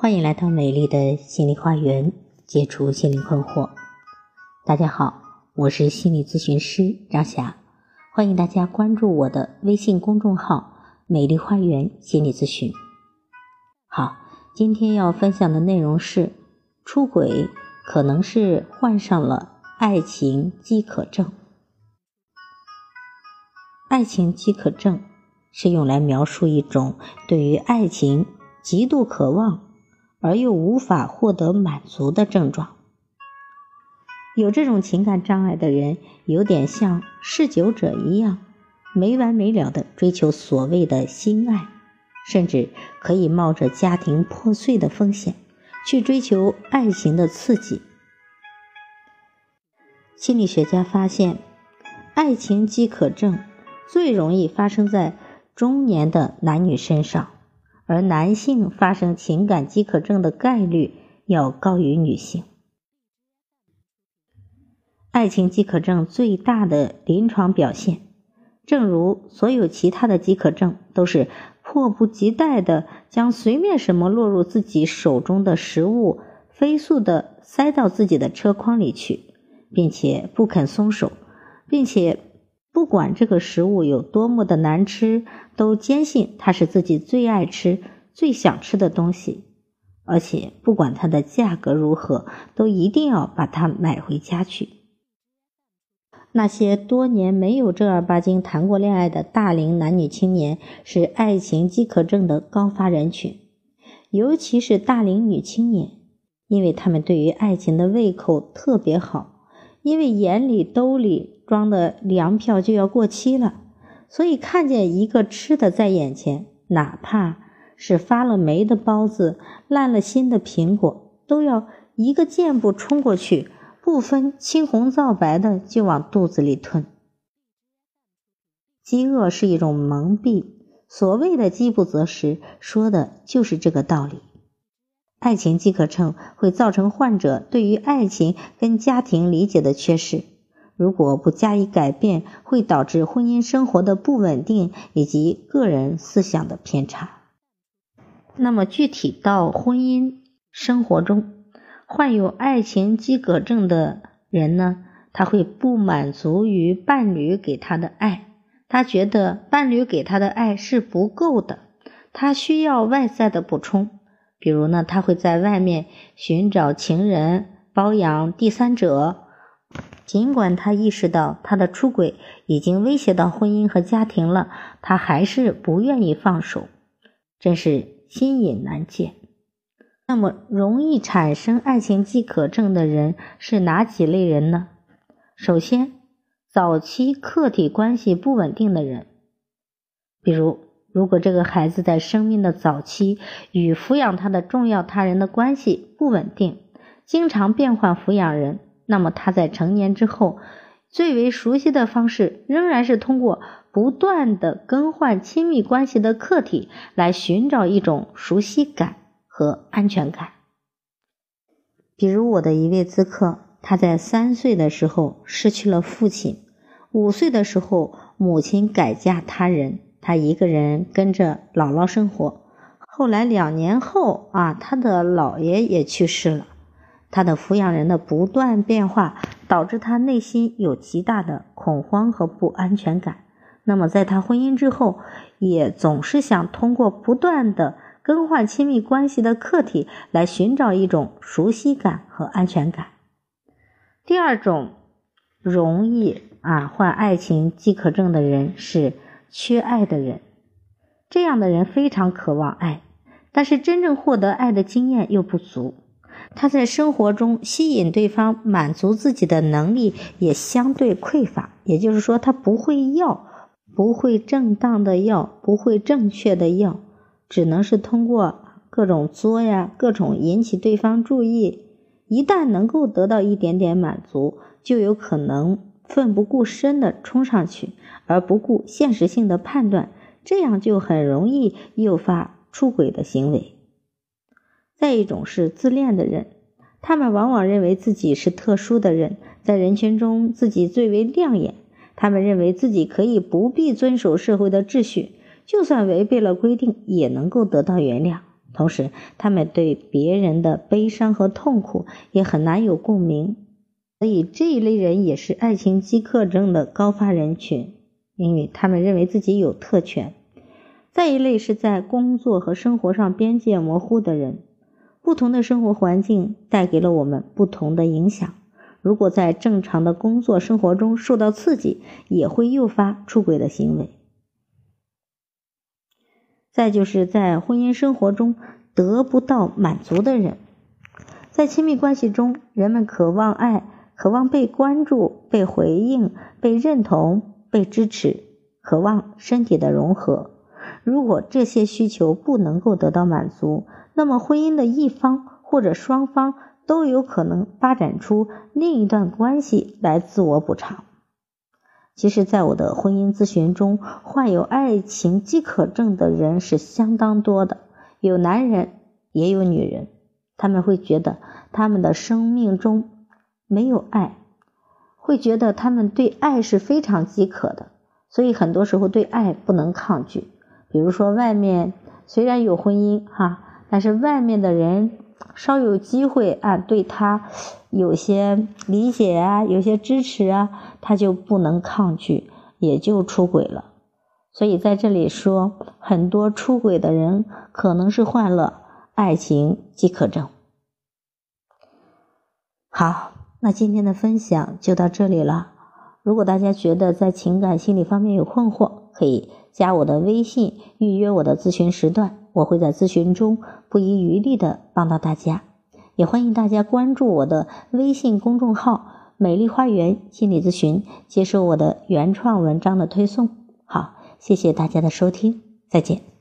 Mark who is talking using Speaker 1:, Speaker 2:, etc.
Speaker 1: 欢迎来到美丽的心理花园，解除心理困惑。大家好，我是心理咨询师张霞，欢迎大家关注我的微信公众号“美丽花园心理咨询”。好，今天要分享的内容是：出轨可能是患上了爱情饥渴症。爱情饥渴症是用来描述一种对于爱情极度渴望。而又无法获得满足的症状。有这种情感障碍的人，有点像嗜酒者一样，没完没了的追求所谓的心爱，甚至可以冒着家庭破碎的风险去追求爱情的刺激。心理学家发现，爱情饥渴症最容易发生在中年的男女身上。而男性发生情感饥渴症的概率要高于女性。爱情饥渴症最大的临床表现，正如所有其他的饥渴症，都是迫不及待的将随便什么落入自己手中的食物飞速的塞到自己的车筐里去，并且不肯松手，并且。不管这个食物有多么的难吃，都坚信它是自己最爱吃、最想吃的东西，而且不管它的价格如何，都一定要把它买回家去。那些多年没有正儿八经谈过恋爱的大龄男女青年，是爱情饥渴症的高发人群，尤其是大龄女青年，因为他们对于爱情的胃口特别好，因为眼里兜里。装的粮票就要过期了，所以看见一个吃的在眼前，哪怕是发了霉的包子、烂了心的苹果，都要一个箭步冲过去，不分青红皂白的就往肚子里吞。饥饿是一种蒙蔽，所谓的饥不择食，说的就是这个道理。爱情饥渴症会造成患者对于爱情跟家庭理解的缺失。如果不加以改变，会导致婚姻生活的不稳定以及个人思想的偏差。那么，具体到婚姻生活中，患有爱情饥渴症的人呢，他会不满足于伴侣给他的爱，他觉得伴侣给他的爱是不够的，他需要外在的补充。比如呢，他会在外面寻找情人，包养第三者。尽管他意识到他的出轨已经威胁到婚姻和家庭了，他还是不愿意放手，真是心瘾难戒。那么，容易产生爱情饥渴症的人是哪几类人呢？首先，早期客体关系不稳定的人，比如，如果这个孩子在生命的早期与抚养他的重要他人的关系不稳定，经常变换抚养人。那么他在成年之后，最为熟悉的方式仍然是通过不断的更换亲密关系的客体来寻找一种熟悉感和安全感。比如我的一位咨客，他在三岁的时候失去了父亲，五岁的时候母亲改嫁他人，他一个人跟着姥姥生活。后来两年后啊，他的姥爷也去世了。他的抚养人的不断变化，导致他内心有极大的恐慌和不安全感。那么，在他婚姻之后，也总是想通过不断的更换亲密关系的客体来寻找一种熟悉感和安全感。第二种容易啊患爱情饥渴症的人是缺爱的人，这样的人非常渴望爱，但是真正获得爱的经验又不足。他在生活中吸引对方、满足自己的能力也相对匮乏，也就是说，他不会要，不会正当的要，不会正确的要，只能是通过各种作呀、各种引起对方注意。一旦能够得到一点点满足，就有可能奋不顾身的冲上去，而不顾现实性的判断，这样就很容易诱发出轨的行为。再一种是自恋的人，他们往往认为自己是特殊的人，在人群中自己最为亮眼。他们认为自己可以不必遵守社会的秩序，就算违背了规定也能够得到原谅。同时他们对别人的悲伤和痛苦也很难有共鸣，所以这一类人也是爱情饥渴症的高发人群，因为他们认为自己有特权。再一类是在工作和生活上边界模糊的人，不同的生活环境带给了我们不同的影响。如果在正常的工作生活中受到刺激，也会诱发出轨的行为。再就是在婚姻生活中得不到满足的人，在亲密关系中，人们渴望爱，渴望被关注、被回应、被认同、被支持，渴望身体的融合。如果这些需求不能够得到满足，那么婚姻的一方或者双方都有可能发展出另一段关系来自我补偿。其实，在我的婚姻咨询中，患有爱情饥渴症的人是相当多的，有男人也有女人，他们会觉得他们的生命中没有爱，会觉得他们对爱是非常饥渴的，所以很多时候对爱不能抗拒。比如说，外面虽然有婚姻哈，但是外面的人稍有机会啊，对他有些理解啊，有些支持啊，他就不能抗拒，也就出轨了。所以在这里说，很多出轨的人可能是患了爱情饥渴症。好，那今天的分享就到这里了。如果大家觉得在情感心理方面有困惑，可以。加我的微信，预约我的咨询时段，我会在咨询中不遗余力的帮到大家。也欢迎大家关注我的微信公众号“美丽花园心理咨询”，接受我的原创文章的推送。好，谢谢大家的收听，再见。